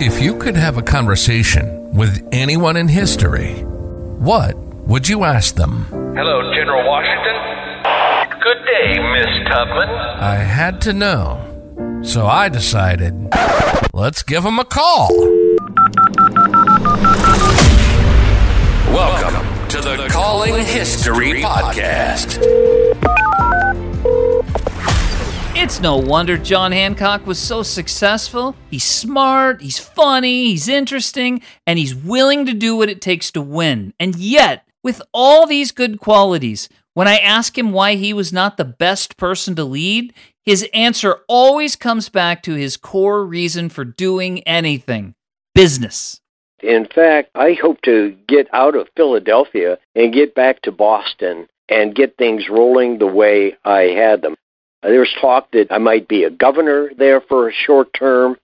If you could have a conversation with anyone in history, what would you ask them? Hello, General Washington. Good day, Miss Tubman. I had to know. So I decided, let's give him a call. Welcome to the Calling History Podcast. It's no wonder John Hancock was so successful. He's smart, he's funny, he's interesting, and he's willing to do what it takes to win. And yet, with all these good qualities, when I ask him why he was not the best person to lead, his answer always comes back to his core reason for doing anything business. In fact, I hope to get out of Philadelphia and get back to Boston and get things rolling the way I had them. Uh, there's talk that I might be a governor there for a short term,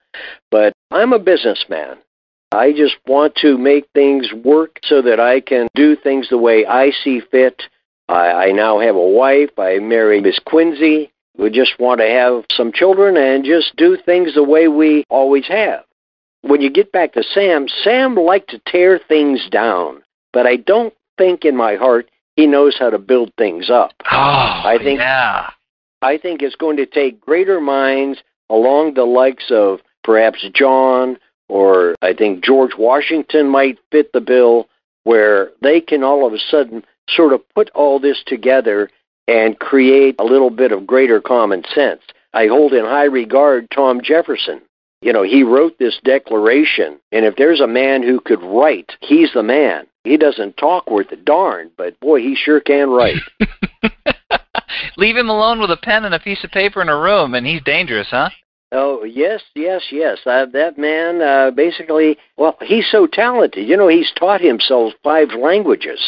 but I'm a businessman. I just want to make things work so that I can do things the way I see fit. I, I now have a wife. I married Miss Quincy. We just want to have some children and just do things the way we always have. When you get back to Sam, Sam liked to tear things down, but I don't think in my heart he knows how to build things up. Oh, I think yeah. I think it's going to take greater minds along the likes of perhaps John or I think George Washington might fit the bill where they can all of a sudden sort of put all this together and create a little bit of greater common sense. I hold in high regard Tom Jefferson. You know, he wrote this declaration, and if there's a man who could write, he's the man. He doesn't talk worth a darn, but boy, he sure can write. Leave him alone with a pen and a piece of paper in a room, and he's dangerous, huh? Oh yes, yes, yes. Uh, that man, uh, basically, well, he's so talented. You know, he's taught himself five languages.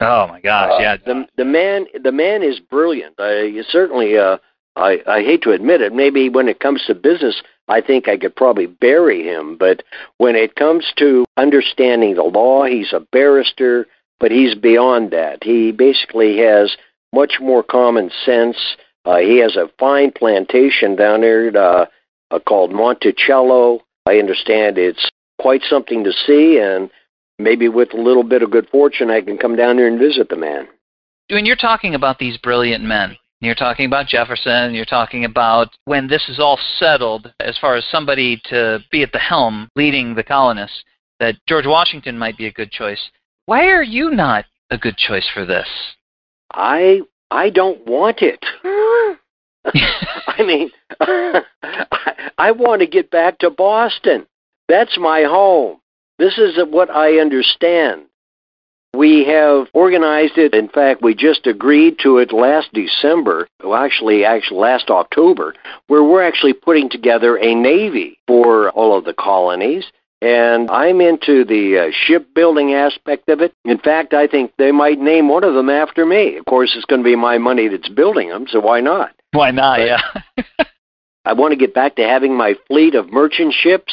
Oh my gosh, yeah. The the man, the man is brilliant. I certainly, uh, I I hate to admit it. Maybe when it comes to business, I think I could probably bury him. But when it comes to understanding the law, he's a barrister. But he's beyond that. He basically has much more common sense. Uh, he has a fine plantation down there uh, uh, called Monticello. I understand it's quite something to see, and maybe with a little bit of good fortune, I can come down there and visit the man. When you're talking about these brilliant men, you're talking about Jefferson, you're talking about when this is all settled, as far as somebody to be at the helm leading the colonists, that George Washington might be a good choice. Why are you not a good choice for this? I I don't want it. I mean, I, I want to get back to Boston. That's my home. This is what I understand. We have organized it. In fact, we just agreed to it last December, well, actually, actually last October, where we're actually putting together a navy for all of the colonies. And I'm into the uh, shipbuilding aspect of it. In fact, I think they might name one of them after me. Of course, it's going to be my money that's building them, so why not? Why not? But- yeah. I want to get back to having my fleet of merchant ships.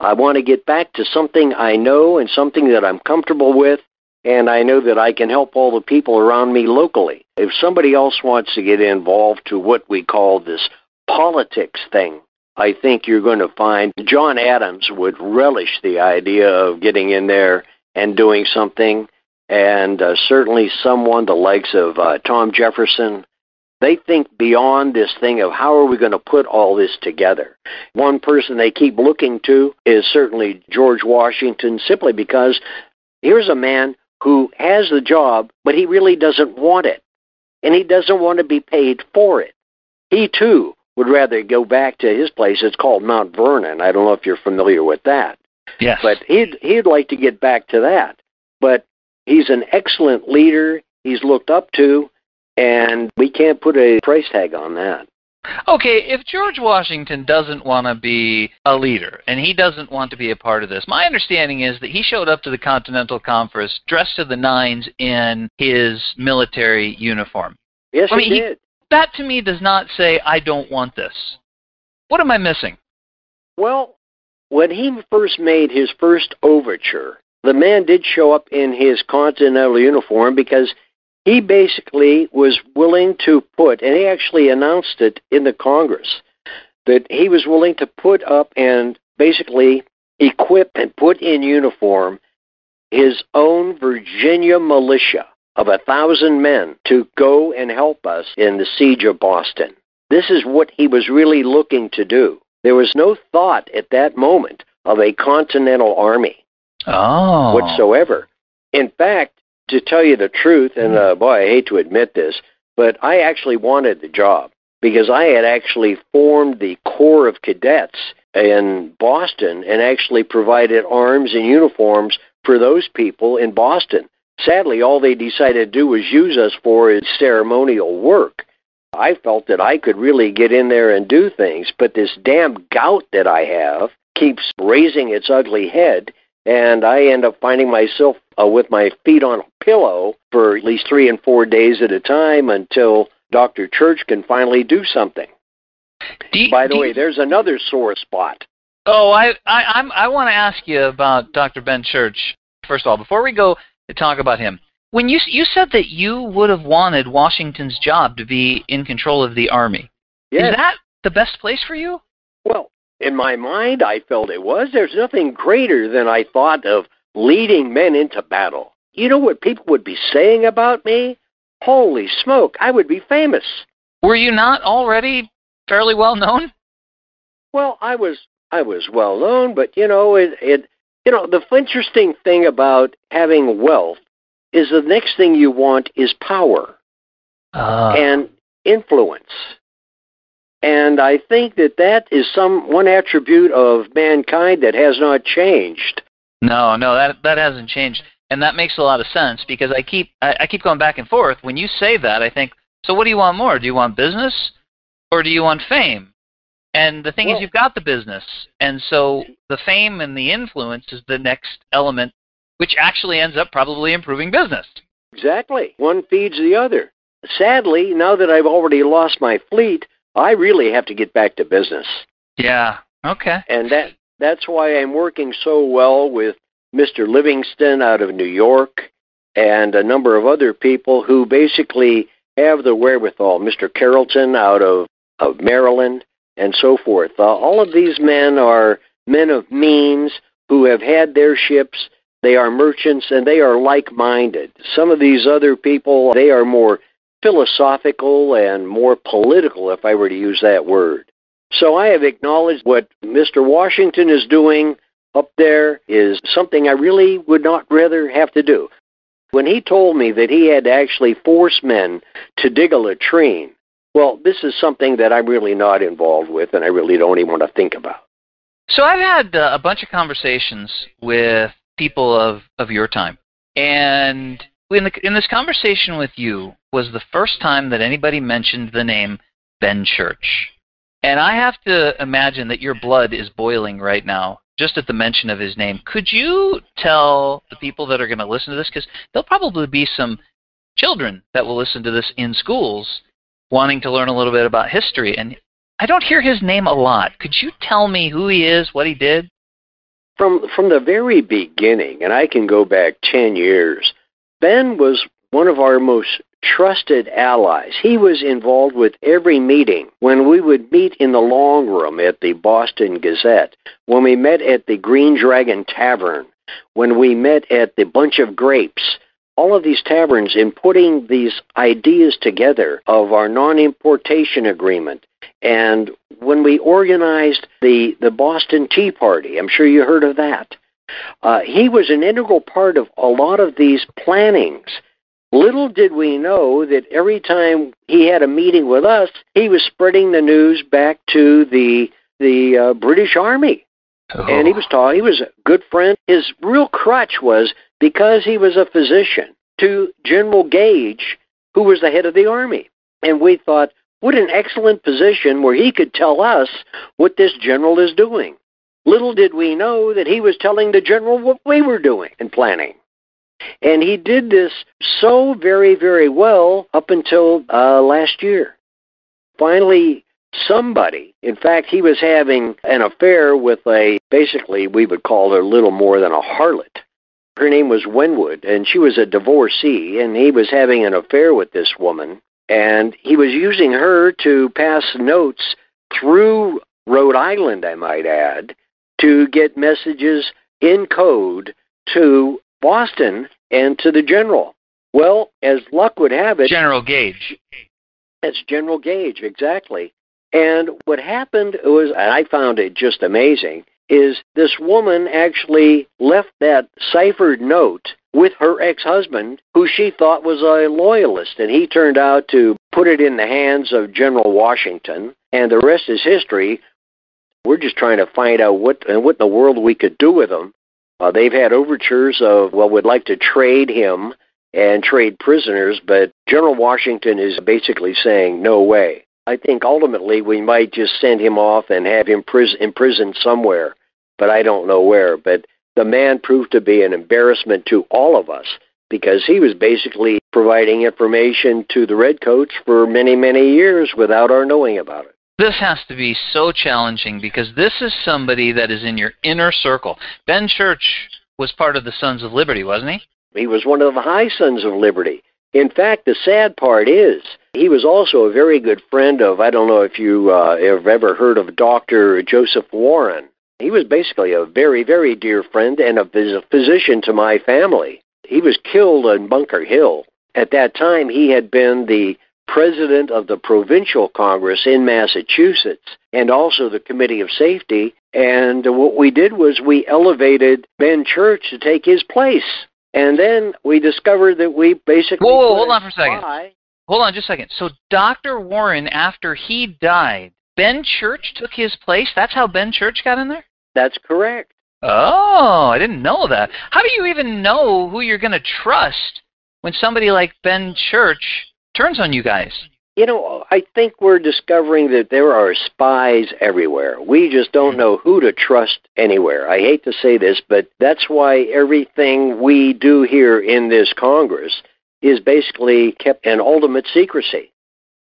I want to get back to something I know and something that I'm comfortable with, and I know that I can help all the people around me locally. If somebody else wants to get involved to what we call this politics thing, I think you're going to find John Adams would relish the idea of getting in there and doing something, and uh, certainly someone the likes of uh, Tom Jefferson. They think beyond this thing of how are we going to put all this together. One person they keep looking to is certainly George Washington, simply because here's a man who has the job, but he really doesn't want it. And he doesn't want to be paid for it. He, too, would rather go back to his place. It's called Mount Vernon. I don't know if you're familiar with that. Yes. But he'd, he'd like to get back to that. But he's an excellent leader. He's looked up to, and we can't put a price tag on that. Okay, if George Washington doesn't want to be a leader and he doesn't want to be a part of this, my understanding is that he showed up to the Continental Conference dressed to the nines in his military uniform. Yes, I mean, he he- did. That to me does not say, I don't want this. What am I missing? Well, when he first made his first overture, the man did show up in his Continental uniform because he basically was willing to put, and he actually announced it in the Congress, that he was willing to put up and basically equip and put in uniform his own Virginia militia of a thousand men to go and help us in the siege of Boston. This is what he was really looking to do. There was no thought at that moment of a continental army Oh. whatsoever. In fact, to tell you the truth, and uh, boy, I hate to admit this, but I actually wanted the job because I had actually formed the Corps of Cadets in Boston and actually provided arms and uniforms for those people in Boston. Sadly, all they decided to do was use us for is ceremonial work. I felt that I could really get in there and do things, but this damn gout that I have keeps raising its ugly head, and I end up finding myself uh, with my feet on a pillow for at least three and four days at a time until Dr. Church can finally do something. Do By the do way, there's another sore spot. Oh, I I I'm, I want to ask you about Dr. Ben Church first of all before we go talk about him. When you you said that you would have wanted Washington's job to be in control of the army, Yes. is that the best place for you? Well, in my mind, I felt it was. There's nothing greater than I thought of leading men into battle. You know what people would be saying about me? Holy smoke, I would be famous. Were you not already fairly well known? Well, I was I was well known, but you know, it, it you know, the interesting thing about having wealth is the next thing you want is power. Uh, and influence. And I think that that is some one attribute of mankind that has not changed. no, no, that that hasn't changed, and that makes a lot of sense because I keep I, I keep going back and forth. When you say that, I think, so what do you want more? Do you want business, or do you want fame? And the thing is, you've got the business, and so the fame and the influence is the next element, which actually ends up probably improving business. Exactly. One feeds the other. Sadly, now that I've already lost my fleet, I really have to get back to business. Yeah. Okay. And that that's why I'm working so well with Mr. Livingston out of New York and a number of other people who basically have the wherewithal. Mr. Carrollton out of, of Maryland and so forth. Uh, all of these men are men of means who have had their ships. They are merchants and they are like minded. Some of these other people, they are more philosophical and more political, if I were to use that word. So I have acknowledged what Mr. Washington is doing up there is something I really would not rather have to do. When he told me that he had to actually force men to dig a latrine, well, this is something that I'm really not involved with and I really don't even want to think about. So I've had uh, a bunch of conversations with people of, of your time, and in the, in this conversation with you was the first time that anybody mentioned the name Ben Church, and I have to imagine that your blood is boiling right now just at the mention of his name. Could you tell the people that are going to listen to this because there'll probably be some children that will listen to this in schools wanting to learn a little bit about history and I don't hear his name a lot. Could you tell me who he is, what he did? From from the very beginning, and I can go back 10 years, Ben was one of our most trusted allies. He was involved with every meeting. When we would meet in the long room at the Boston Gazette, when we met at the Green Dragon Tavern, when we met at the Bunch of Grapes, all of these taverns in putting these ideas together of our non-importation agreement and when we organized the, the Boston Tea Party, I'm sure you heard of that. Uh, he was an integral part of a lot of these plannings. Little did we know that every time he had a meeting with us, he was spreading the news back to the the uh, British Army, and he was tall. he was a good friend. His real crutch was because he was a physician to General Gage, who was the head of the army, and we thought, what an excellent position where he could tell us what this general is doing. Little did we know that he was telling the general what we were doing and planning. And he did this so very, very well up until uh, last year. Finally, somebody, in fact, he was having an affair with a, basically, we would call her little more than a harlot. Her name was Winwood, and she was a divorcee, and he was having an affair with this woman and he was using her to pass notes through Rhode Island, I might add, to get messages in code to Boston and to the general. Well, as luck would have it, General Gage. that's General Gage, exactly. And what happened was, and I found it just amazing, is this woman actually left that ciphered note with her ex husband, who she thought was a loyalist. And he turned out to put it in the hands of General Washington, and the rest is history. We're just trying to find out what, and what in the world we could do with him. Uh, they've had overtures of, well, we'd like to trade him and trade prisoners, but General Washington is basically saying, no way. I think ultimately we might just send him off and have him pris- imprisoned somewhere, but I don't know where. But the man proved to be an embarrassment to all of us because he was basically providing information to the Redcoats for many, many years without our knowing about it. This has to be so challenging because this is somebody that is in your inner circle. Ben Church was part of the Sons of Liberty, wasn't he? He was one of the high sons of liberty. In fact, the sad part is he was also a very good friend of, I don't know if you uh, have ever heard of Dr. Joseph Warren. He was basically a very, very dear friend and a physician to my family. He was killed on Bunker Hill. At that time, he had been the president of the Provincial Congress in Massachusetts and also the Committee of Safety. And what we did was we elevated Ben Church to take his place. And then we discovered that we basically. Whoa, whoa, hold on for a second. spy- Hold on just a second. So Dr. Warren, after he died, Ben Church took his place? That's how Ben Church got in there? That's correct. Oh, I didn't know that. How do you even know who you're going to trust when somebody like Ben Church turns on you guys? You know, I think we're discovering that there are spies everywhere. We just don't know who to trust anywhere. I hate to say this, but that's why everything we do here in this Congress is basically kept in ultimate secrecy.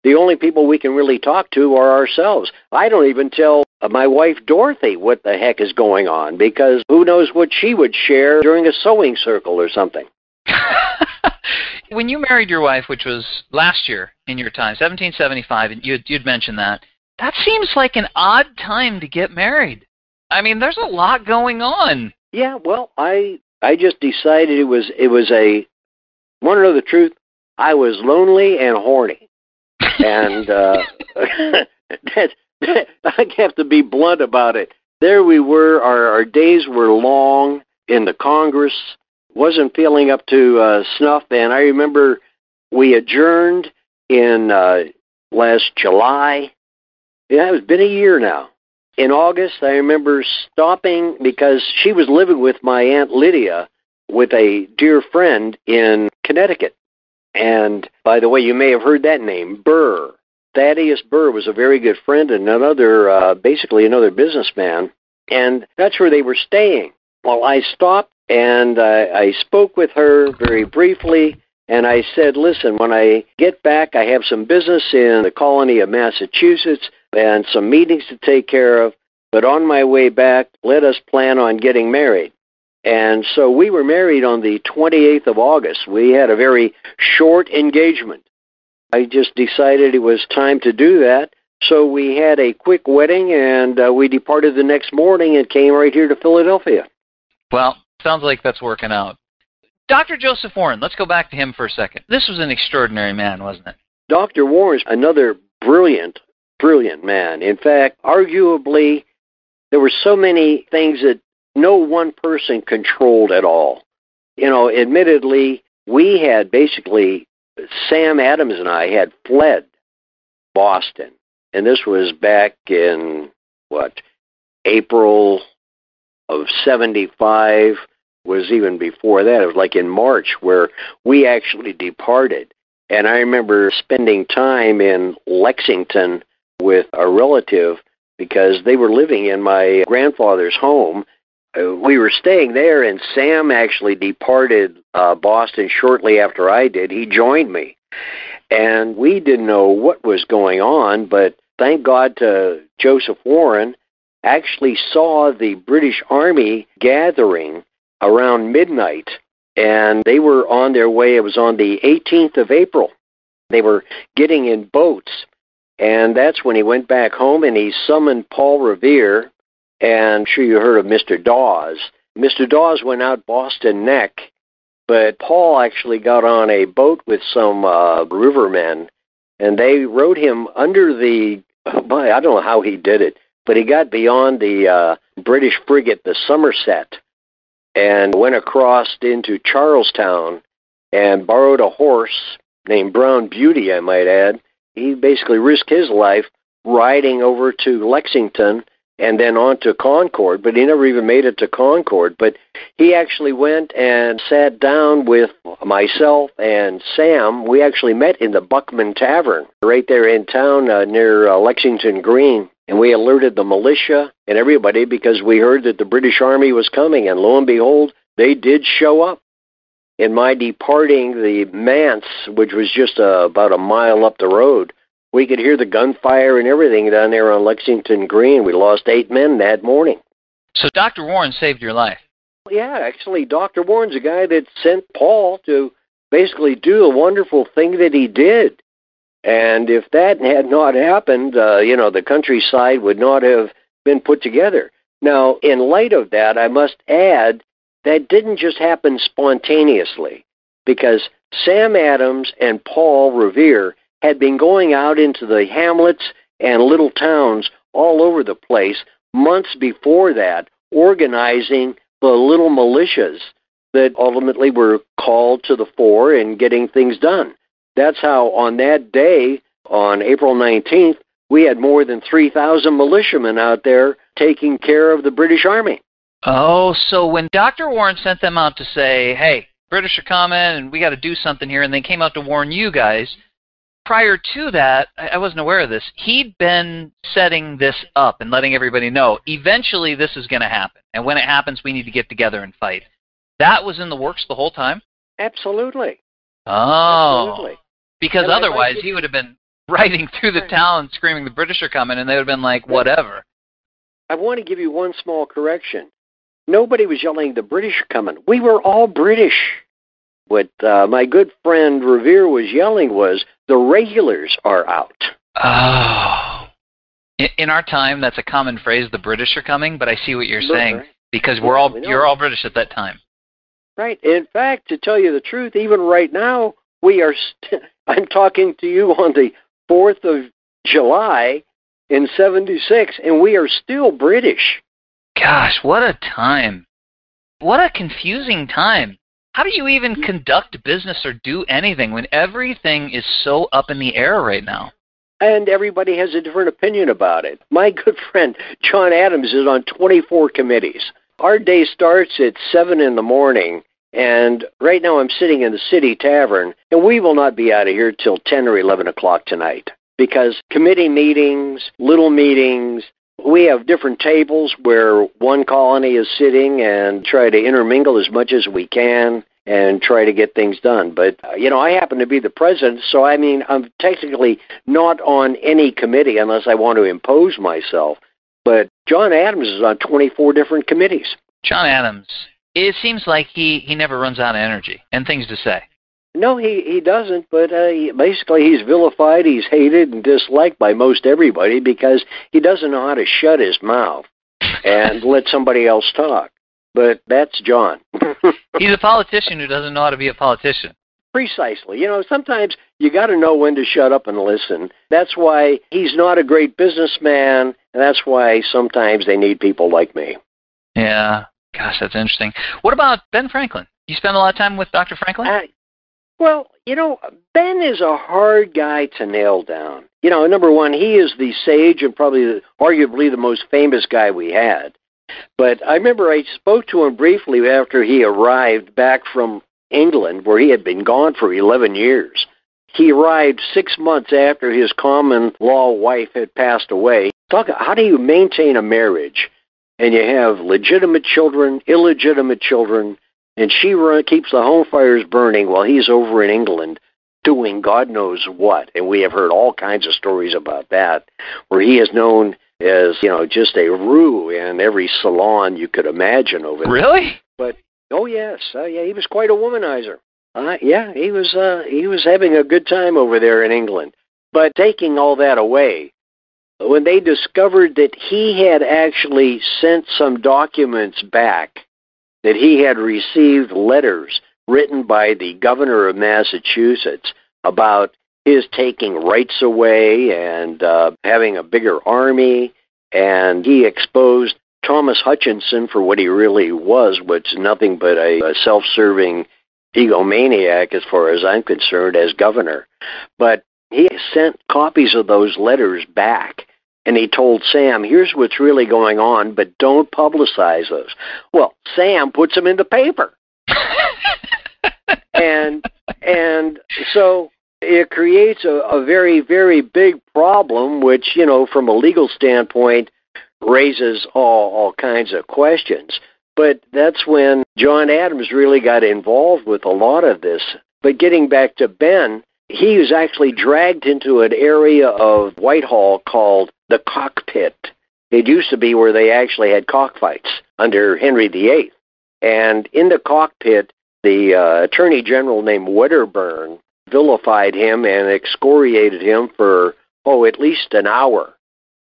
The only people we can really talk to are ourselves. I don't even tell my wife Dorothy what the heck is going on because who knows what she would share during a sewing circle or something. When you married your wife, which was last year in your time, 1775, and you'd, you'd mentioned that, that seems like an odd time to get married. I mean, there's a lot going on. Yeah, well, I I just decided it was it was a want to know the truth? I was lonely and horny, and uh, that, that I have to be blunt about it. There we were. Our our days were long in the Congress. Wasn't feeling up to uh, snuff, and I remember we adjourned in uh, last July. Yeah, it's been a year now in August, I remember stopping because she was living with my Aunt Lydia with a dear friend in Connecticut. And by the way, you may have heard that name, Burr. Thaddeus Burr was a very good friend and another, uh, basically another businessman. And that's where they were staying. Well, I stopped and I, I spoke with her very briefly. And I said, listen, when I get back, I have some business in the colony of Massachusetts and some meetings to take care of. But on my way back, let us plan on getting married. And so we were married on the 28th of August. We had a very short engagement. I just decided it was time to do that. So we had a quick wedding and uh, we departed the next morning and came right here to Philadelphia. Well, sounds like that's working out. Dr. Joseph Warren, let's go back to him for a second. This was an extraordinary man, wasn't it? Dr. Warren's another brilliant, brilliant man. In fact, arguably, there were so many things that no one person controlled at all. You know, admittedly, we had basically, Sam Adams and I had fled Boston. And this was back in, what, April of 75, was even before that. It was like in March where we actually departed. And I remember spending time in Lexington with a relative because they were living in my grandfather's home. Uh, we were staying there, and Sam actually departed uh, Boston shortly after I did. He joined me. And we didn't know what was going on, but thank God to Joseph Warren, actually saw the British Army gathering around midnight, and they were on their way. It was on the 18th of April. They were getting in boats, and that's when he went back home and he summoned Paul Revere, and I'm sure you heard of Mr. Dawes. Mr. Dawes went out Boston Neck, but Paul actually got on a boat with some uh, rivermen, and they rowed him under the. I don't know how he did it, but he got beyond the uh, British frigate, the Somerset, and went across into Charlestown and borrowed a horse named Brown Beauty, I might add. He basically risked his life riding over to Lexington and then on to Concord, but he never even made it to Concord. But he actually went and sat down with myself and Sam. We actually met in the Buckman Tavern right there in town uh, near uh, Lexington Green. And we alerted the militia and everybody because we heard that the British Army was coming. And lo and behold, they did show up. In my departing the manse, which was just uh, about a mile up the road, we could hear the gunfire and everything down there on Lexington Green. We lost eight men that morning. So Dr. Warren saved your life. Yeah, actually, Dr. Warren's a guy that sent Paul to basically do the wonderful thing that he did. And if that had not happened, uh, you know, the countryside would not have been put together. Now, in light of that, I must add that didn't just happen spontaneously because Sam Adams and Paul Revere had been going out into the hamlets and little towns all over the place months before that, organizing the little militias that ultimately were called to the fore in getting things done. That's how on that day, on April 19th, we had more than 3,000 militiamen out there taking care of the British Army. Oh, so when Dr. Warren sent them out to say, hey, British are coming and we got to do something here, and they came out to warn you guys, prior to that, I wasn't aware of this. He'd been setting this up and letting everybody know eventually this is going to happen. And when it happens, we need to get together and fight. That was in the works the whole time? Absolutely. Oh. Absolutely. Because And otherwise, he would have been riding through the town screaming the British are coming, and they would have been like, whatever. I want to give you one small correction. Nobody was yelling, the British are coming. We were all British. What uh, my good friend Revere was yelling was, the regulars are out. Oh. In, our time, that's a common phrase, the British are coming, but I see what you're saying. Because we're all you're all British at that time. Right. In fact, to tell you the truth, even right now, we are. St- I'm talking to you on the 4th of July in 76, and we are still British. Gosh, what a time. What a confusing time. How do you even hmm. conduct business or do anything when everything is so up in the air right now? And everybody has a different opinion about it. My good friend John Adams is on 24 committees. Our day starts at 7 in the morning, and right now I'm sitting in the city tavern, and we will not be out of here till 10 or 11 o'clock tonight. Because committee meetings, little meetings, we have different tables where one colony is sitting and try to intermingle as much as we can and try to get things done. But, uh, you know, I happen to be the president, so I mean, I'm technically not on any committee unless I want to impose myself. But John Adams is on 24 different committees. John Adams, it seems like he, he never runs out of energy and things to say. No, he, he doesn't, but uh, he, basically he's vilified, he's hated and disliked by most everybody because he doesn't know how to shut his mouth and let somebody else talk. But that's John. He's a politician who doesn't know how to be a politician. Precisely. You know, sometimes you got to know when to shut up and listen. That's why he's not a great businessman, and that's why sometimes they need people like me. Yeah. Gosh, that's interesting. What about Ben Franklin? You spend a lot of time with Dr. Franklin? Uh, well, you know, Ben is a hard guy to nail down. You know, number one, he is the sage and probably the, arguably the most famous guy we had. But I remember I spoke to him briefly after he arrived back from England, where he had been gone for 11 years. He arrived six months after his common law wife had passed away. Talk, how do you maintain a marriage and you have legitimate children, illegitimate children, and she run, keeps the home fires burning while he's over in England doing God knows what. And we have heard all kinds of stories about that, where he is known as, you know, just a roux in every salon you could imagine over there. Really? But oh yes, uh, yeah, he was quite a womanizer. Uh, yeah, he was. Uh, he was having a good time over there in England. But taking all that away, when they discovered that he had actually sent some documents back, that he had received letters written by the governor of Massachusetts about his taking rights away and uh, having a bigger army, and he exposed Thomas Hutchinson for what he really was, which is nothing but a, a self-serving egomaniac, as far as I'm concerned, as governor. But he sent copies of those letters back. And he told Sam, here's what's really going on, but don't publicize those. Well, Sam puts them in the paper. and and so it creates a, a very, very big problem, which, you know, from a legal standpoint, raises all, all kinds of questions. But that's when John Adams really got involved with a lot of this. But getting back to Ben, he was actually dragged into an area of Whitehall called the cockpit. It used to be where they actually had cockfights under Henry VIII. And in the cockpit, the uh, attorney general named Wedderburn vilified him and excoriated him for, oh, at least an hour,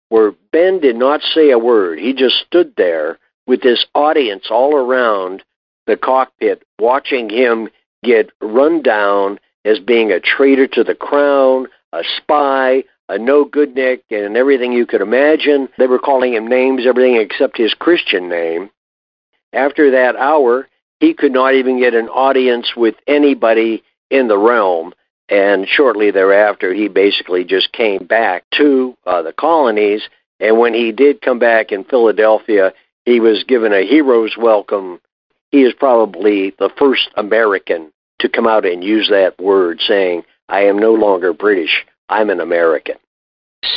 where Ben did not say a word. He just stood there with this audience all around the cockpit watching him get run down as being a traitor to the crown, a spy, a no good Nick, and everything you could imagine. They were calling him names, everything except his Christian name. After that hour, he could not even get an audience with anybody in the realm. And shortly thereafter, he basically just came back to uh, the colonies. And when he did come back in Philadelphia, he was given a hero's welcome. He is probably the first American to come out and use that word, saying, I am no longer British, I'm an American.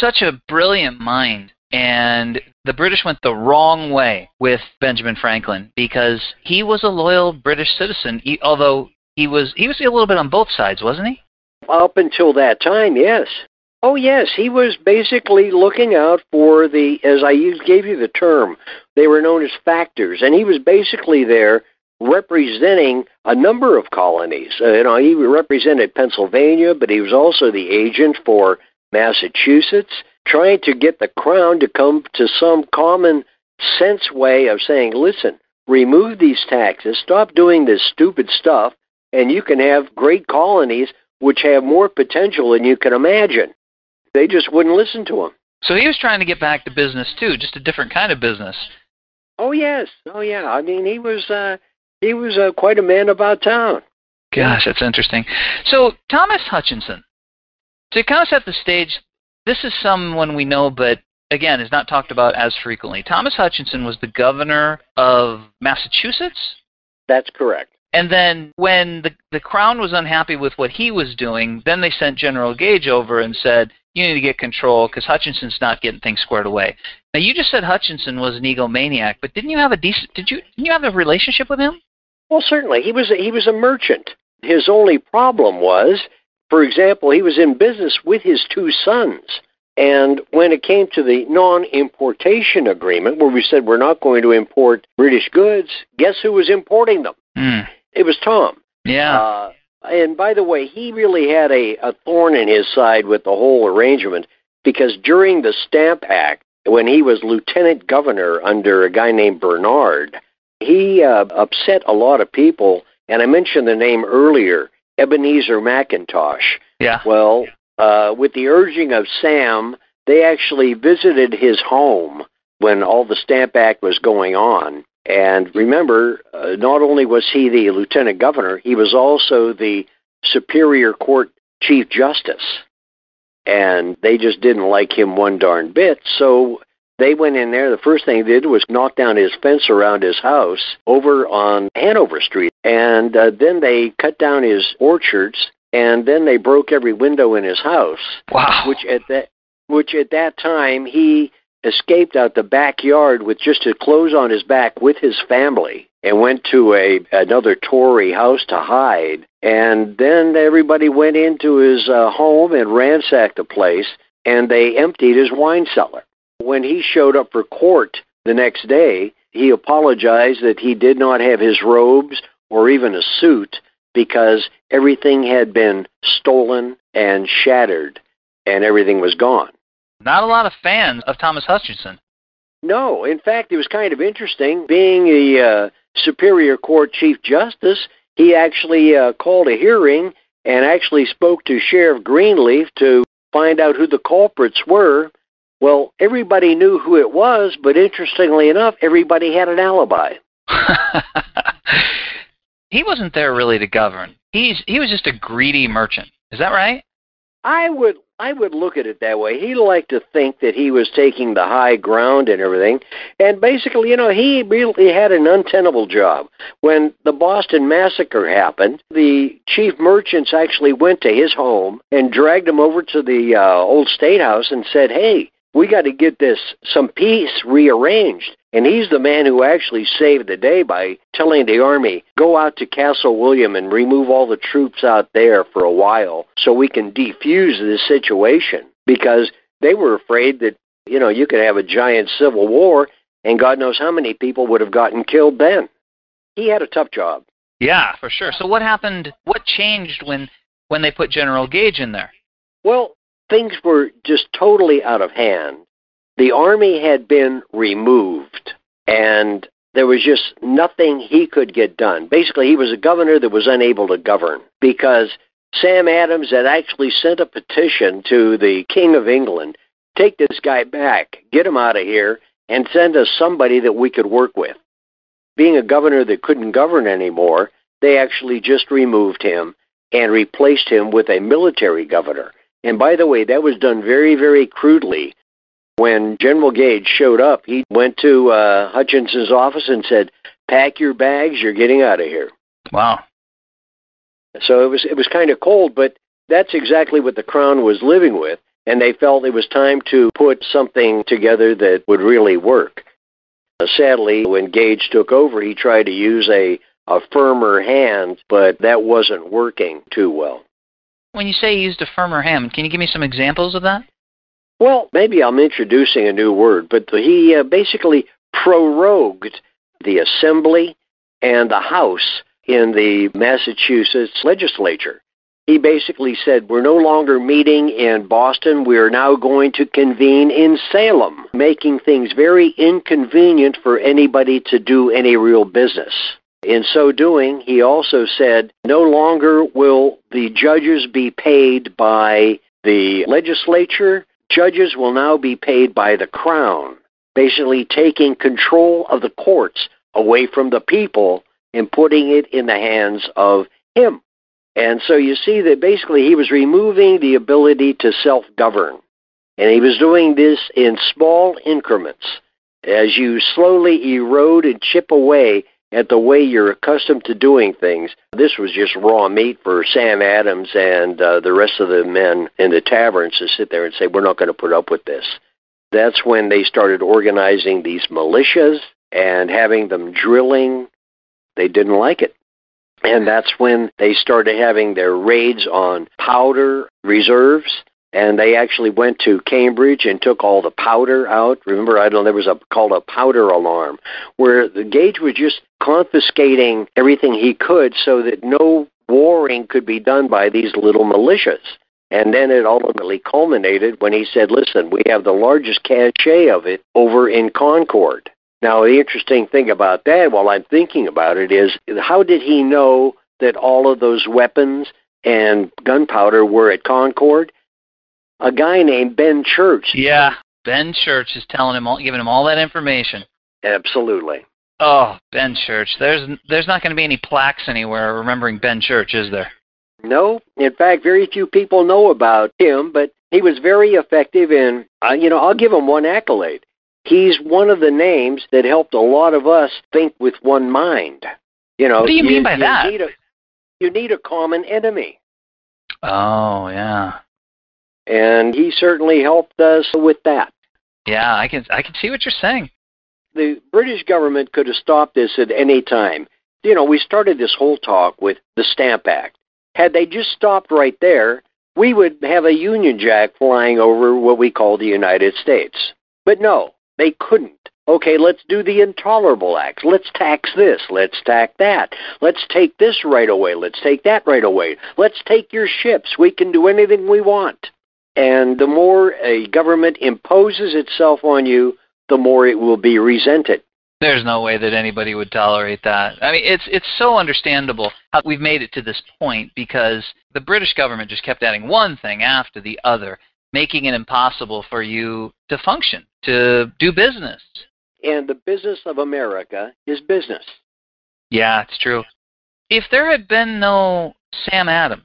Such a brilliant mind. And the British went the wrong way with Benjamin Franklin because he was a loyal British citizen, although he was he was a little bit on both sides, wasn't he? Up until that time, yes. Oh, yes, he was basically looking out for the, as I gave you the term, they were known as factors, and he was basically there representing a number of colonies. Uh, you know, he represented Pennsylvania, but he was also the agent for Massachusetts, trying to get the crown to come to some common sense way of saying, listen, remove these taxes, stop doing this stupid stuff, and you can have great colonies which have more potential than you can imagine. They just wouldn't listen to him. So he was trying to get back to business too, just a different kind of business. Oh yes, oh yeah. I mean, he was uh, he was uh, quite a man about town. Gosh, that's interesting. So Thomas Hutchinson. To kind of set the stage, this is someone we know, but again, is not talked about as frequently. Thomas Hutchinson was the governor of Massachusetts. That's correct. And then when the, the crown was unhappy with what he was doing, then they sent General Gage over and said, you need to get control because Hutchinson's not getting things squared away. Now you just said Hutchinson was an egomaniac, but didn't you have a decent did you didn't you have a relationship with him? Well, certainly. He was a, he was a merchant. His only problem was, for example, he was in business with his two sons. And when it came to the non importation agreement, where we said we're not going to import British goods, guess who was importing them? Mm. It was Tom. Yeah. Uh, and by the way, he really had a, a thorn in his side with the whole arrangement because during the Stamp Act, when he was lieutenant governor under a guy named Bernard, he uh, upset a lot of people. And I mentioned the name earlier, Ebenezer McIntosh. Yeah. Well, uh, with the urging of Sam, they actually visited his home when all the Stamp Act was going on. And remember, uh, not only was he the lieutenant governor, he was also the Superior Court Chief Justice. And they just didn't like him one darn bit. So they went in there. The first thing they did was knock down his fence around his house over on Hanover Street. And uh, then they cut down his orchards. And then they broke every window in his house. Wow. Which at that, which at that time he escaped out the backyard with just his clothes on his back with his family and went to a another Tory house to hide. And then everybody went into his uh, home and ransacked the place, and they emptied his wine cellar. When he showed up for court the next day, he apologized that he did not have his robes or even a suit because everything had been stolen and shattered and everything was gone. Not a lot of fans of Thomas Hutchinson. No, in fact, it was kind of interesting. Being the uh, Superior Court Chief Justice, he actually uh, called a hearing and actually spoke to Sheriff Greenleaf to find out who the culprits were. Well, everybody knew who it was, but interestingly enough, everybody had an alibi. he wasn't there really to govern. He's he was just a greedy merchant. Is that right? I would I would look at it that way. He liked to think that he was taking the high ground and everything. And basically, you know, he really had an untenable job. When the Boston Massacre happened, the chief merchants actually went to his home and dragged him over to the uh, old state house and said, hey, we got to get this some peace rearranged. And he's the man who actually saved the day by telling the army, go out to Castle William and remove all the troops out there for a while so we can defuse this situation. Because they were afraid that, you know, you could have a giant civil war and God knows how many people would have gotten killed then. He had a tough job. Yeah, for sure. So what happened? What changed when when they put General Gage in there? Well, things were just totally out of hand. The army had been removed, and there was just nothing he could get done. Basically, he was a governor that was unable to govern because Sam Adams had actually sent a petition to the King of England take this guy back, get him out of here, and send us somebody that we could work with. Being a governor that couldn't govern anymore, they actually just removed him and replaced him with a military governor. And by the way, that was done very, very crudely. When General Gage showed up, he went to uh, Hutchinson's office and said, "Pack your bags. You're getting out of here." Wow. So it was it was kind of cold, but that's exactly what the Crown was living with, and they felt it was time to put something together that would really work. Uh, sadly, when Gage took over, he tried to use a a firmer hand, but that wasn't working too well. When you say he used a firmer hand, can you give me some examples of that? Well, maybe I'm introducing a new word, but he uh, basically prorogued the Assembly and the House in the Massachusetts legislature. He basically said, We're no longer meeting in Boston. We are now going to convene in Salem, making things very inconvenient for anybody to do any real business. In so doing, he also said, no longer will the judges be paid by the legislature. Judges will now be paid by the crown, basically taking control of the courts away from the people and putting it in the hands of him. And so you see that basically he was removing the ability to self govern. And he was doing this in small increments. As you slowly erode and chip away at the way you're accustomed to doing things. This was just raw meat for Sam Adams and uh, the rest of the men in the taverns to sit there and say, We're not going to put up with this. That's when they started organizing these militias and having them drilling. They didn't like it. And that's when they started having their raids on powder reserves and they actually went to Cambridge and took all the powder out. Remember, I don't there was a called a powder alarm, where the Gage was just confiscating everything he could so that no warring could be done by these little militias. And then it ultimately culminated when he said, listen, we have the largest cache of it over in Concord. Now, the interesting thing about that, while I'm thinking about it, is how did he know that all of those weapons and gunpowder were at Concord? A guy named Ben Church. Yeah, Ben Church is telling him all, giving him all that information. Absolutely. Oh, Ben Church. There's there's not going to be any plaques anywhere remembering Ben Church, is there? No. In fact, very few people know about him, but he was very effective in uh, you know, I'll give him one accolade. He's one of the names that helped a lot of us think with one mind. You know, what do you, you mean by you that? Need a, you need a common enemy. Oh, yeah and he certainly helped us with that. Yeah, I can I can see what you're saying. The British government could have stopped this at any time. You know, we started this whole talk with the Stamp Act. Had they just stopped right there, we would have a Union Jack flying over what we call the United States. But no, they couldn't. Okay, let's do the intolerable acts. Let's tax this. Let's tax that. Let's take this right away. Let's take that right away. Let's take your ships. We can do anything we want. And the more a government imposes itself on you, the more it will be resented. There's no way that anybody would tolerate that. I mean, it's it's so understandable how we've made it to this point because the British government just kept adding one thing after the other, making it impossible for you to function, to do business. And the business of America is business. Yeah, it's true. If there had been no Sam Adams,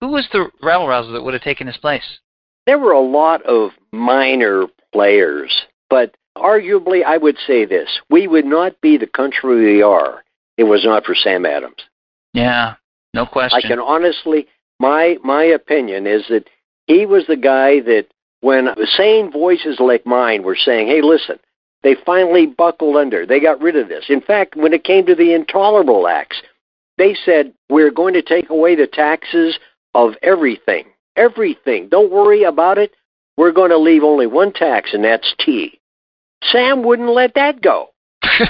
who was the rabble rouser that would have taken his place? There were a lot of minor players, but arguably I would say this we would not be the country we are if it was not for Sam Adams. Yeah, no question. I can honestly my my opinion is that he was the guy that when sane voices like mine were saying, Hey, listen, they finally buckled under. They got rid of this. In fact, when it came to the intolerable acts, they said, We're going to take away the taxes of everything. Everything. Don't worry about it. We're going to leave only one tax, and that's tea. Sam wouldn't let that go. and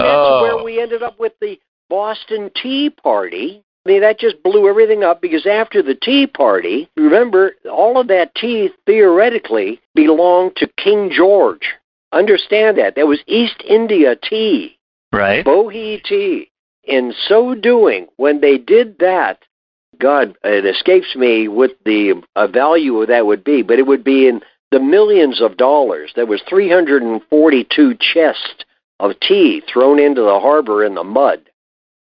that's Oh. where we ended up with the Boston Tea Party. I mean, that just blew everything up because after the Tea Party, remember, all of that tea theoretically belonged to King George. Understand that. That was East India tea, right? Bohea tea. In so doing, when they did that, God, it escapes me what the uh, value of that would be, but it would be in the millions of dollars. There was 342 chests of tea thrown into the harbor in the mud.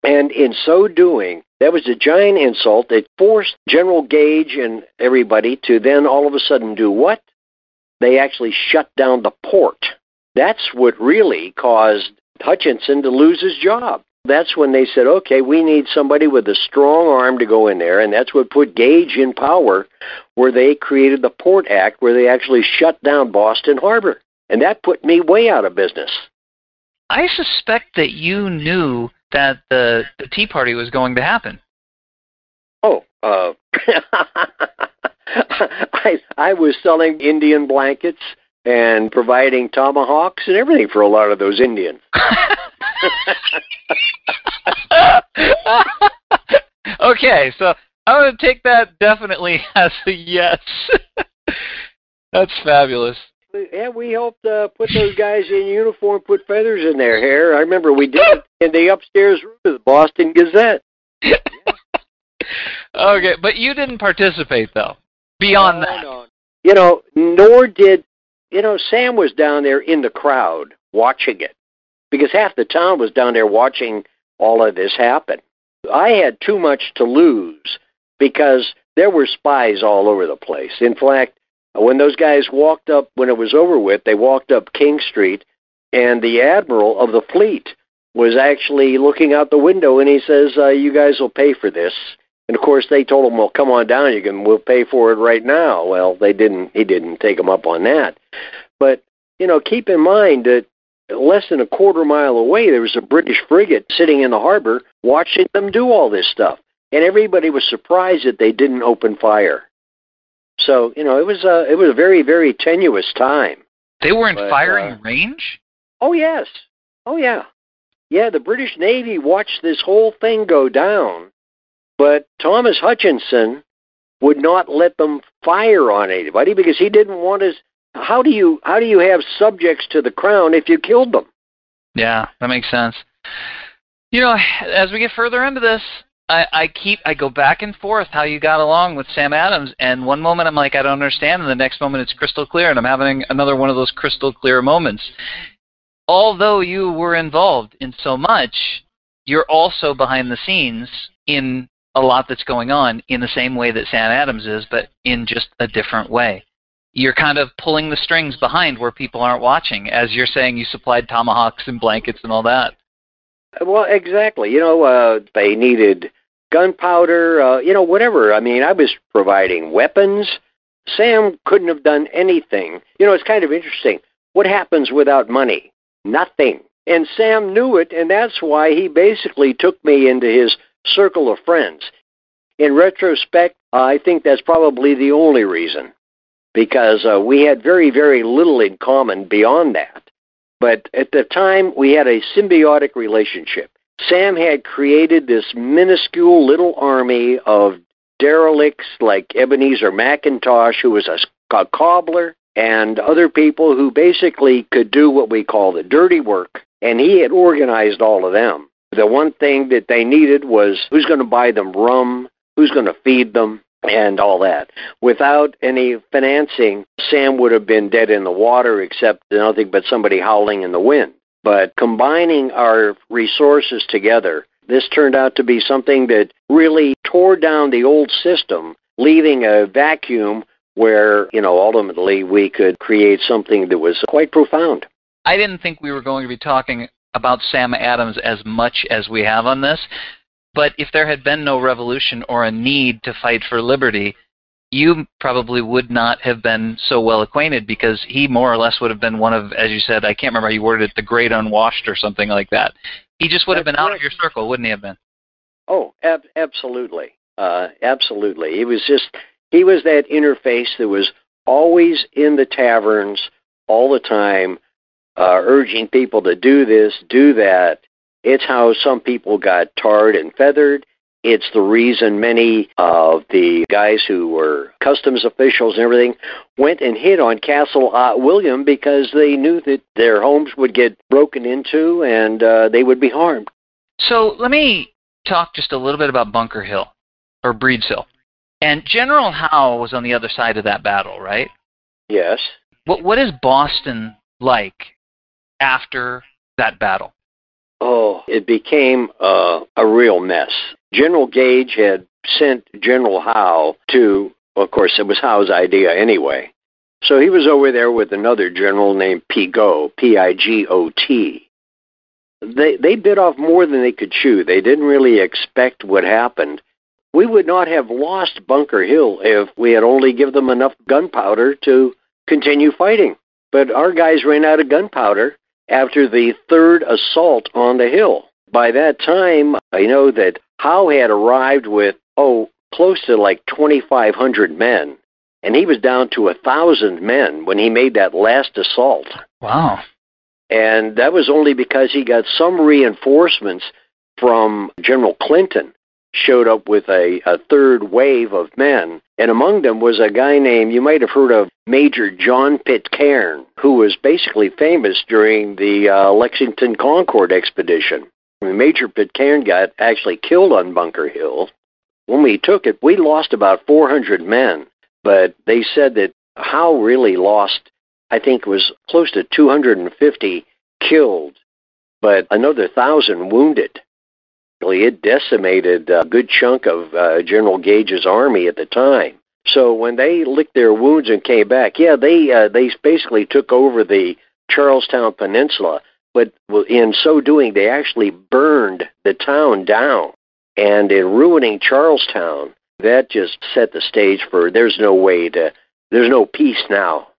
And in so doing, that was a giant insult. It forced General Gage and everybody to then all of a sudden do what? They actually shut down the port. That's what really caused Hutchinson to lose his job. That's when they said, okay, we need somebody with a strong arm to go in there. And that's what put Gage in power, where they created the Port Act, where they actually shut down Boston Harbor. And that put me way out of business. I suspect that you knew that the, the Tea Party was going to happen. Oh, uh, I I was selling Indian blankets and providing tomahawks and everything for a lot of those Indians. okay, so I'm going to take that definitely as a yes. That's fabulous. Yeah, we helped uh, put those guys in uniform, put feathers in their hair. I remember we did it in the upstairs room of the Boston Gazette. Okay, but you didn't participate though. Beyond No, that. no. You know, nor did you know Sam was down there in the crowd watching it because half the town was down there watching all of this happen. I had too much to lose because there were spies all over the place. In fact, when those guys walked up when it was over with, they walked up King Street and the admiral of the fleet was actually looking out the window and he says, uh, "You guys will pay for this." And of course, they told him, "Well, come on down. You can. We'll pay for it right now." Well, they didn't. He didn't take them up on that. But you know, keep in mind that less than a quarter mile away, there was a British frigate sitting in the harbor watching them do all this stuff, and everybody was surprised that they didn't open fire. So you know, it was a it was a very very tenuous time. They were in But, firing uh, range? Oh yes. Oh yeah. Yeah, the British Navy watched this whole thing go down, but Thomas Hutchinson would not let them fire on anybody because he didn't want his how do you how do you have subjects to the crown if you killed them? Yeah, that makes sense. You know, as we get further into this, I, I keep I go back and forth how you got along with Sam Adams, and one moment I'm like I don't understand, and the next moment it's crystal clear, and I'm having another one of those crystal clear moments. Although you were involved in so much, you're also behind the scenes in a lot that's going on in the same way that Sam Adams is, but in just a different way. You're kind of pulling the strings behind where people aren't watching, as you're saying you supplied tomahawks and blankets and all that. Well, exactly. You know, uh, they needed gunpowder, uh, you know, whatever. I mean, I was providing weapons. Sam couldn't have done anything. You know, it's kind of interesting. What happens without money? Nothing. And Sam knew it, and that's why he basically took me into his circle of friends. In retrospect, I think that's probably the only reason, because uh, we had very, very little in common beyond that. But at the time, we had a symbiotic relationship. Sam had created this minuscule little army of derelicts like Ebenezer McIntosh, who was a, a cobbler, and other people who basically could do what we call the dirty work. And he had organized all of them. The one thing that they needed was who's going to buy them rum, who's going to feed them, and all that. Without any financing, Sam would have been dead in the water, except nothing but somebody howling in the wind. But combining our resources together, this turned out to be something that really tore down the old system, leaving a vacuum where, you know, ultimately we could create something that was quite profound. I didn't think we were going to be talking about Sam Adams as much as we have on this, but if there had been no revolution or a need to fight for liberty, you probably would not have been so well acquainted because he more or less would have been one of, as you said, I can't remember how you worded it, the great unwashed or something like that. He just would have been out of your circle, wouldn't he have been? Oh, ab- absolutely. Uh, absolutely. He was just, he was that interface that was always in the taverns all the time, uh, urging people to do this, do that. It's how some people got tarred and feathered. It's the reason many of the guys who were customs officials and everything went and hid on Castle uh, William because they knew that their homes would get broken into and uh, they would be harmed. So let me talk just a little bit about Bunker Hill or Breed's Hill. And General Howe was on the other side of that battle, right? Yes. What what is Boston like after that battle? It became uh, a real mess. General Gage had sent General Howe to, of course, it was Howe's idea anyway. So he was over there with another general named Pigot, P I G O T. They they bit off more than they could chew. They didn't really expect what happened. We would not have lost Bunker Hill if we had only given them enough gunpowder to continue fighting. But our guys ran out of gunpowder after the third assault on the hill. By that time, I know that Howe had arrived with, oh, close to like 2,500 men, and he was down to a 1,000 men when he made that last assault. Wow. And that was only because he got some reinforcements from General Clinton, showed up with a, a third wave of men. And among them was a guy named, you might have heard of Major John Pitcairn, who was basically famous during the uh, Lexington Concord expedition. Major Pitcairn got actually killed on Bunker Hill. When we took it, we lost about 400 men, but they said that Howe really lost, I think was close to 250 killed, but another 1,000 wounded. It decimated a good chunk of uh, General Gage's army at the time. So when they licked their wounds and came back, yeah, they uh, they basically took over the Charlestown Peninsula but in so doing, they actually burned the town down. And in ruining Charlestown, that just set the stage for there's no way to, there's no peace now.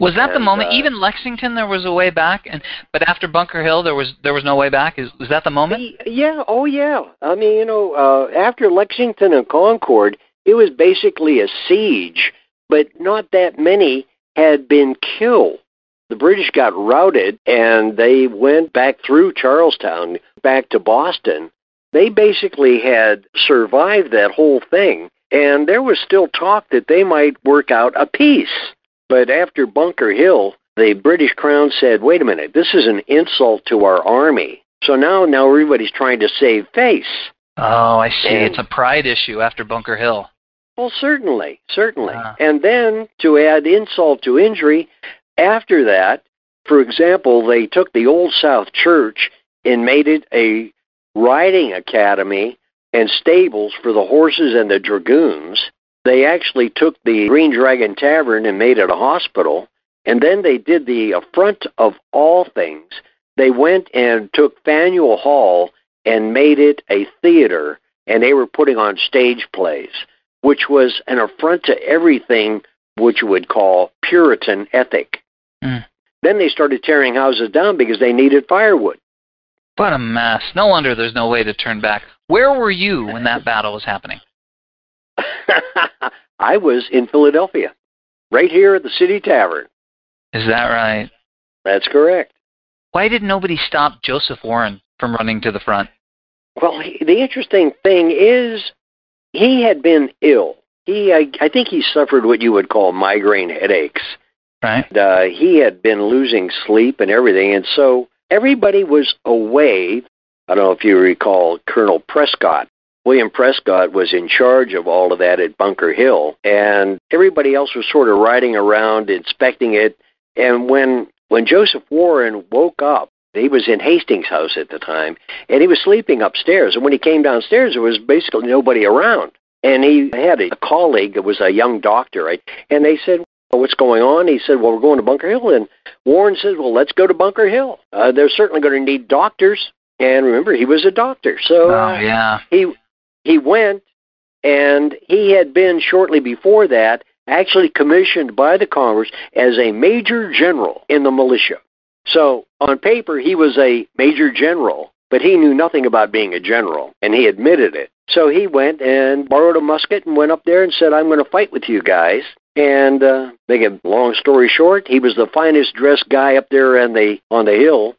Was that and, the moment? Uh, Even Lexington, there was a way back, and but after Bunker Hill, there was there was no way back. Is was that the moment? Yeah. Oh, yeah. I mean, you know, uh, after Lexington and Concord, it was basically a siege, but not that many had been killed the British got routed and they went back through Charlestown, back to Boston. They basically had survived that whole thing, and there was still talk that they might work out a peace. But after Bunker Hill, the British Crown said, wait a minute, this is an insult to our army. So now, now everybody's trying to save face. Oh, I see. And- it's a pride issue after Bunker Hill. Well, certainly, certainly. Ah. And then to add insult to injury, after that, for example, they took the Old South Church and made it a riding academy and stables for the horses and the dragoons. They actually took the Green Dragon Tavern and made it a hospital. And then they did the affront of all things. They went and took Faneuil Hall and made it a theater, and they were putting on stage plays, which was an affront to everything which you would call Puritan ethic. Mm. Then they started tearing houses down because they needed firewood. What a mess. No wonder there's no way to turn back. Where were you when that battle was happening? I was in Philadelphia, right here at the City Tavern. Is that right? That's correct. Why did nobody stop Joseph Warren from running to the front? Well, he- the interesting thing is, he had been ill. He, I, I think he suffered what you would call migraine headaches. Right. And, uh, he had been losing sleep and everything, and so everybody was away. I don't know if you recall Colonel Prescott. William Prescott was in charge of all of that at Bunker Hill, and everybody else was sort of riding around inspecting it. And when when Joseph Warren woke up, he was in Hastings House at the time, and he was sleeping upstairs. And when he came downstairs, there was basically nobody around. And he had a colleague that was a young doctor, right? And they said, well, what's going on? He said, well, we're going to Bunker Hill. And Warren says, well, let's go to Bunker Hill. Uh, they're certainly going to need doctors. And remember, he was a doctor. So Oh, yeah. he he went, and he had been shortly before that actually commissioned by the Congress as a major general in the militia. So on paper, he was a major general, but he knew nothing about being a general, and he admitted it. So he went and borrowed a musket and went up there and said, "I'm going to fight with you guys." And uh, make a long story short, he was the finest dressed guy up there on the on the hill.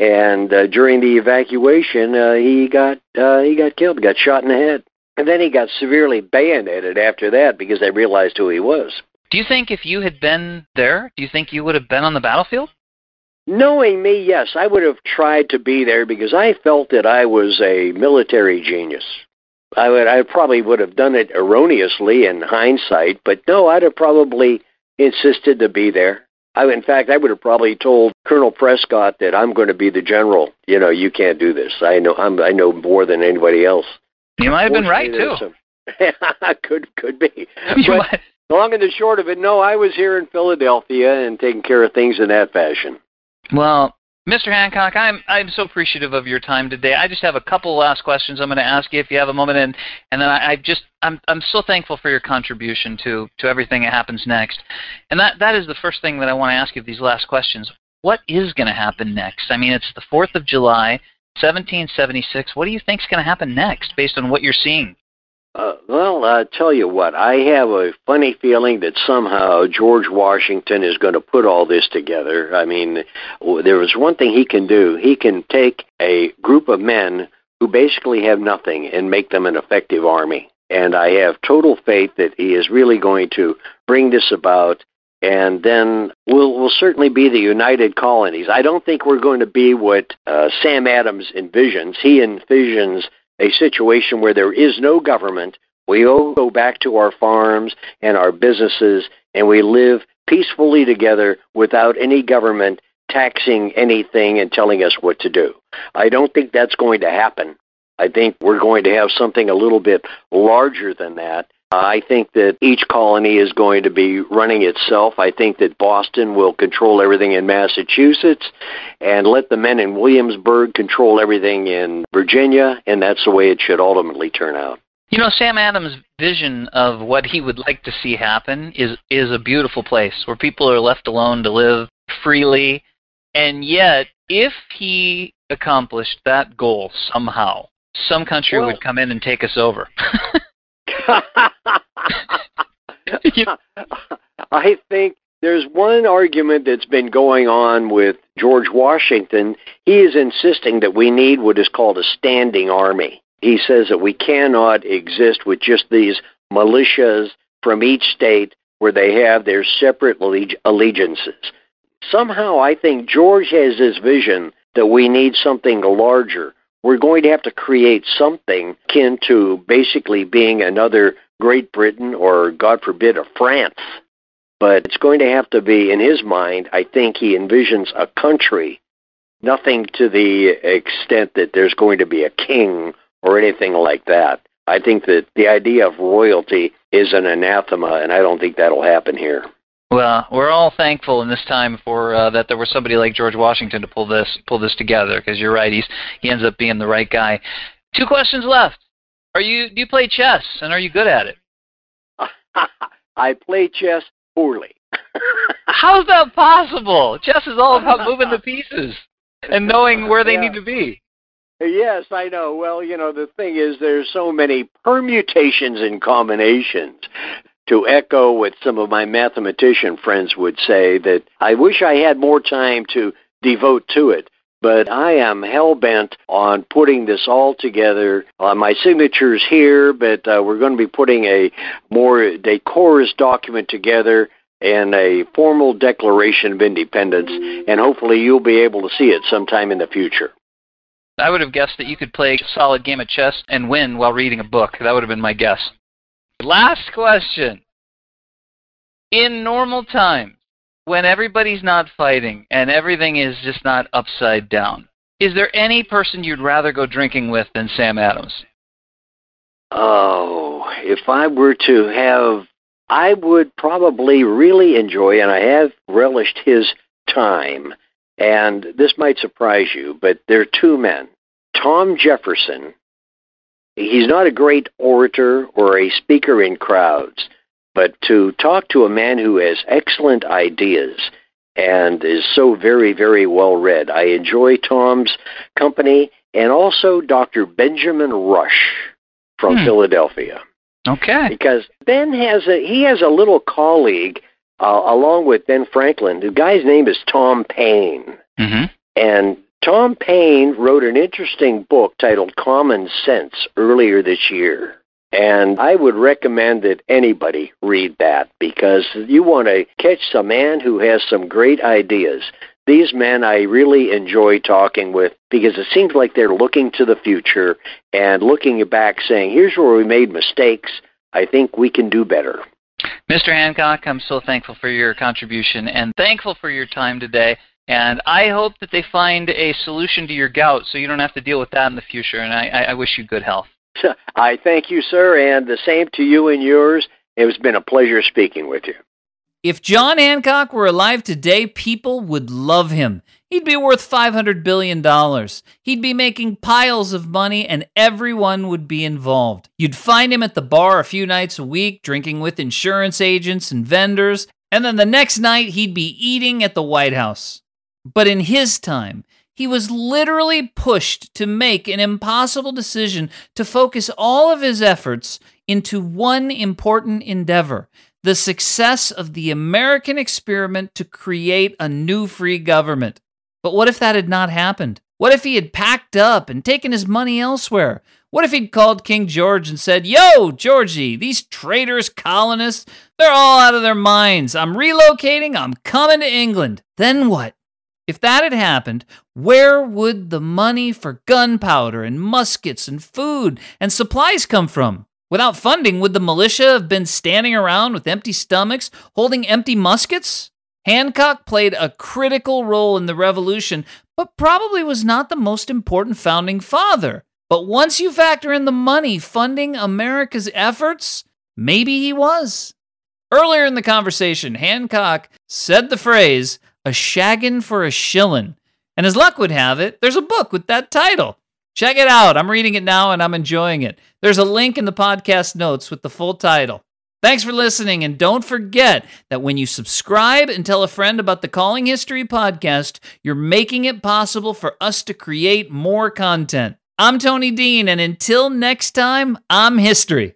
And uh, during the evacuation, uh, he got uh, he got killed, got shot in the head, and then he got severely bayoneted after that because they realized who he was. Do you think if you had been there, do you think you would have been on the battlefield? Knowing me, yes, I would have tried to be there because I felt that I was a military genius. I would, I probably would have done it erroneously in hindsight, but no, I'd have probably insisted to be there. I, in fact, I would have probably told Colonel Prescott that I'm going to be the general. You know, you can't do this. I know, I'm, I know more than anybody else. You might have been right too. Some- could could be. But long and the short of it, no, I was here in Philadelphia and taking care of things in that fashion. Well, Mr. Hancock, I'm I'm so appreciative of your time today. I just have a couple last questions I'm going to ask you if you have a moment, and and then I, I just I'm I'm so thankful for your contribution to to everything that happens next, and that that is the first thing that I want to ask you these last questions. What is going to happen next? I mean, it's the Fourth of July, 1776. What do you think is going to happen next, based on what you're seeing? Uh, well, I tell you what, I have a funny feeling that somehow George Washington is going to put all this together. I mean, there is one thing he can do. He can take a group of men who basically have nothing and make them an effective army. And I have total faith that he is really going to bring this about. And then we'll, we'll certainly be the United Colonies. I don't think we're going to be what uh, Sam Adams envisions. He envisions a situation where there is no government. We all go back to our farms and our businesses, and we live peacefully together without any government taxing anything and telling us what to do. I don't think that's going to happen. I think we're going to have something a little bit larger than that. I think that each colony is going to be running itself. I think that Boston will control everything in Massachusetts and let the men in Williamsburg control everything in Virginia, and that's the way it should ultimately turn out. You know, Sam Adams' vision of what he would like to see happen is is a beautiful place where people are left alone to live freely. And yet, if he accomplished that goal somehow, some country Well- would come in and take us over. I think there's one argument that's been going on with George Washington. He is insisting that we need what is called a standing army. He says that we cannot exist with just these militias from each state where they have their separate alleg- allegiances. Somehow, I think George has this vision that we need something larger. We're going to have to create something akin to basically being another Great Britain or, God forbid, a France. But it's going to have to be, in his mind, I think he envisions a country, nothing to the extent that there's going to be a king or anything like that. I think that the idea of royalty is an anathema, and I don't think that'll happen here. well, we're all thankful in this time for uh, that there was somebody like George Washington to pull this pull this together. Because you're right, he's he ends up being the right guy. Two questions left. Are you do you play chess and are you good at it? I play chess poorly. How's that possible? Chess is all about moving the pieces and knowing where they Yeah. need to be. Yes, I know. Well, you know, the thing is, there's so many permutations and combinations. To echo what some of my mathematician friends would say, that I wish I had more time to devote to it. But I am hell bent on putting this all together. Uh, my signature's here, but uh, we're going to be putting a more decorous document together and a formal declaration of independence, and hopefully you'll be able to see it sometime in the future. I would have guessed that you could play a solid game of chess and win while reading a book. That would have been my guess. Last question. In normal times, when everybody's not fighting and everything is just not upside down, is there any person you'd rather go drinking with than Sam Adams? Oh, if I were to have, I would probably really enjoy, and I have relished his time. And this might surprise you, but there are two men. Tom Jefferson, he's not a great orator or a speaker in crowds, but to talk to a man who has excellent ideas and is so very, very well read, I enjoy Tom's company and also Dr. Benjamin Rush from Hmm. Philadelphia Okay. because Ben has a he has a little colleague uh, along with Ben Franklin. The guy's name is Tom Paine, hmm and Tom Paine wrote an interesting book titled Common Sense earlier this year. And I would recommend that anybody read that because you want to catch some man who has some great ideas. These men I really enjoy talking with because it seems like they're looking to the future and looking back saying, here's where we made mistakes. I think we can do better. Mr. Hancock, I'm so thankful for your contribution and thankful for your time today. And I hope that they find a solution to your gout so you don't have to deal with that in the future. And I, I I wish you good health. I thank you, sir, and the same to you and yours. It has been a pleasure speaking with you. If John Hancock were alive today, people would love him. He'd be worth $500 billion. He'd be making piles of money, and everyone would be involved. You'd find him at the bar a few nights a week, drinking with insurance agents and vendors, and then the next night he'd be eating at the White House. But in his time, he was literally pushed to make an impossible decision to focus all of his efforts into one important endeavor the success of the American experiment to create a new free government. But what if that had not happened? What if he had packed up and taken his money elsewhere? What if he'd called King George and said, Yo, Georgie, these traitorous colonists, they're all out of their minds. I'm relocating, I'm coming to England. Then what? If that had happened, where would the money for gunpowder and muskets and food and supplies come from? Without funding, would the militia have been standing around with empty stomachs, holding empty muskets? Hancock played a critical role in the revolution, but probably was not the most important founding father. But once you factor in the money funding America's efforts, maybe he was. Earlier in the conversation, Hancock said the phrase, a shaggin' for a shillin'. And as luck would have it, there's a book with that title. Check it out. I'm reading it now and I'm enjoying it. There's a link in the podcast notes with the full title. Thanks for listening, and don't forget that when you subscribe and tell a friend about the Calling History podcast, you're making it possible for us to create more content. I'm Tony Dean, and until next time, I'm history.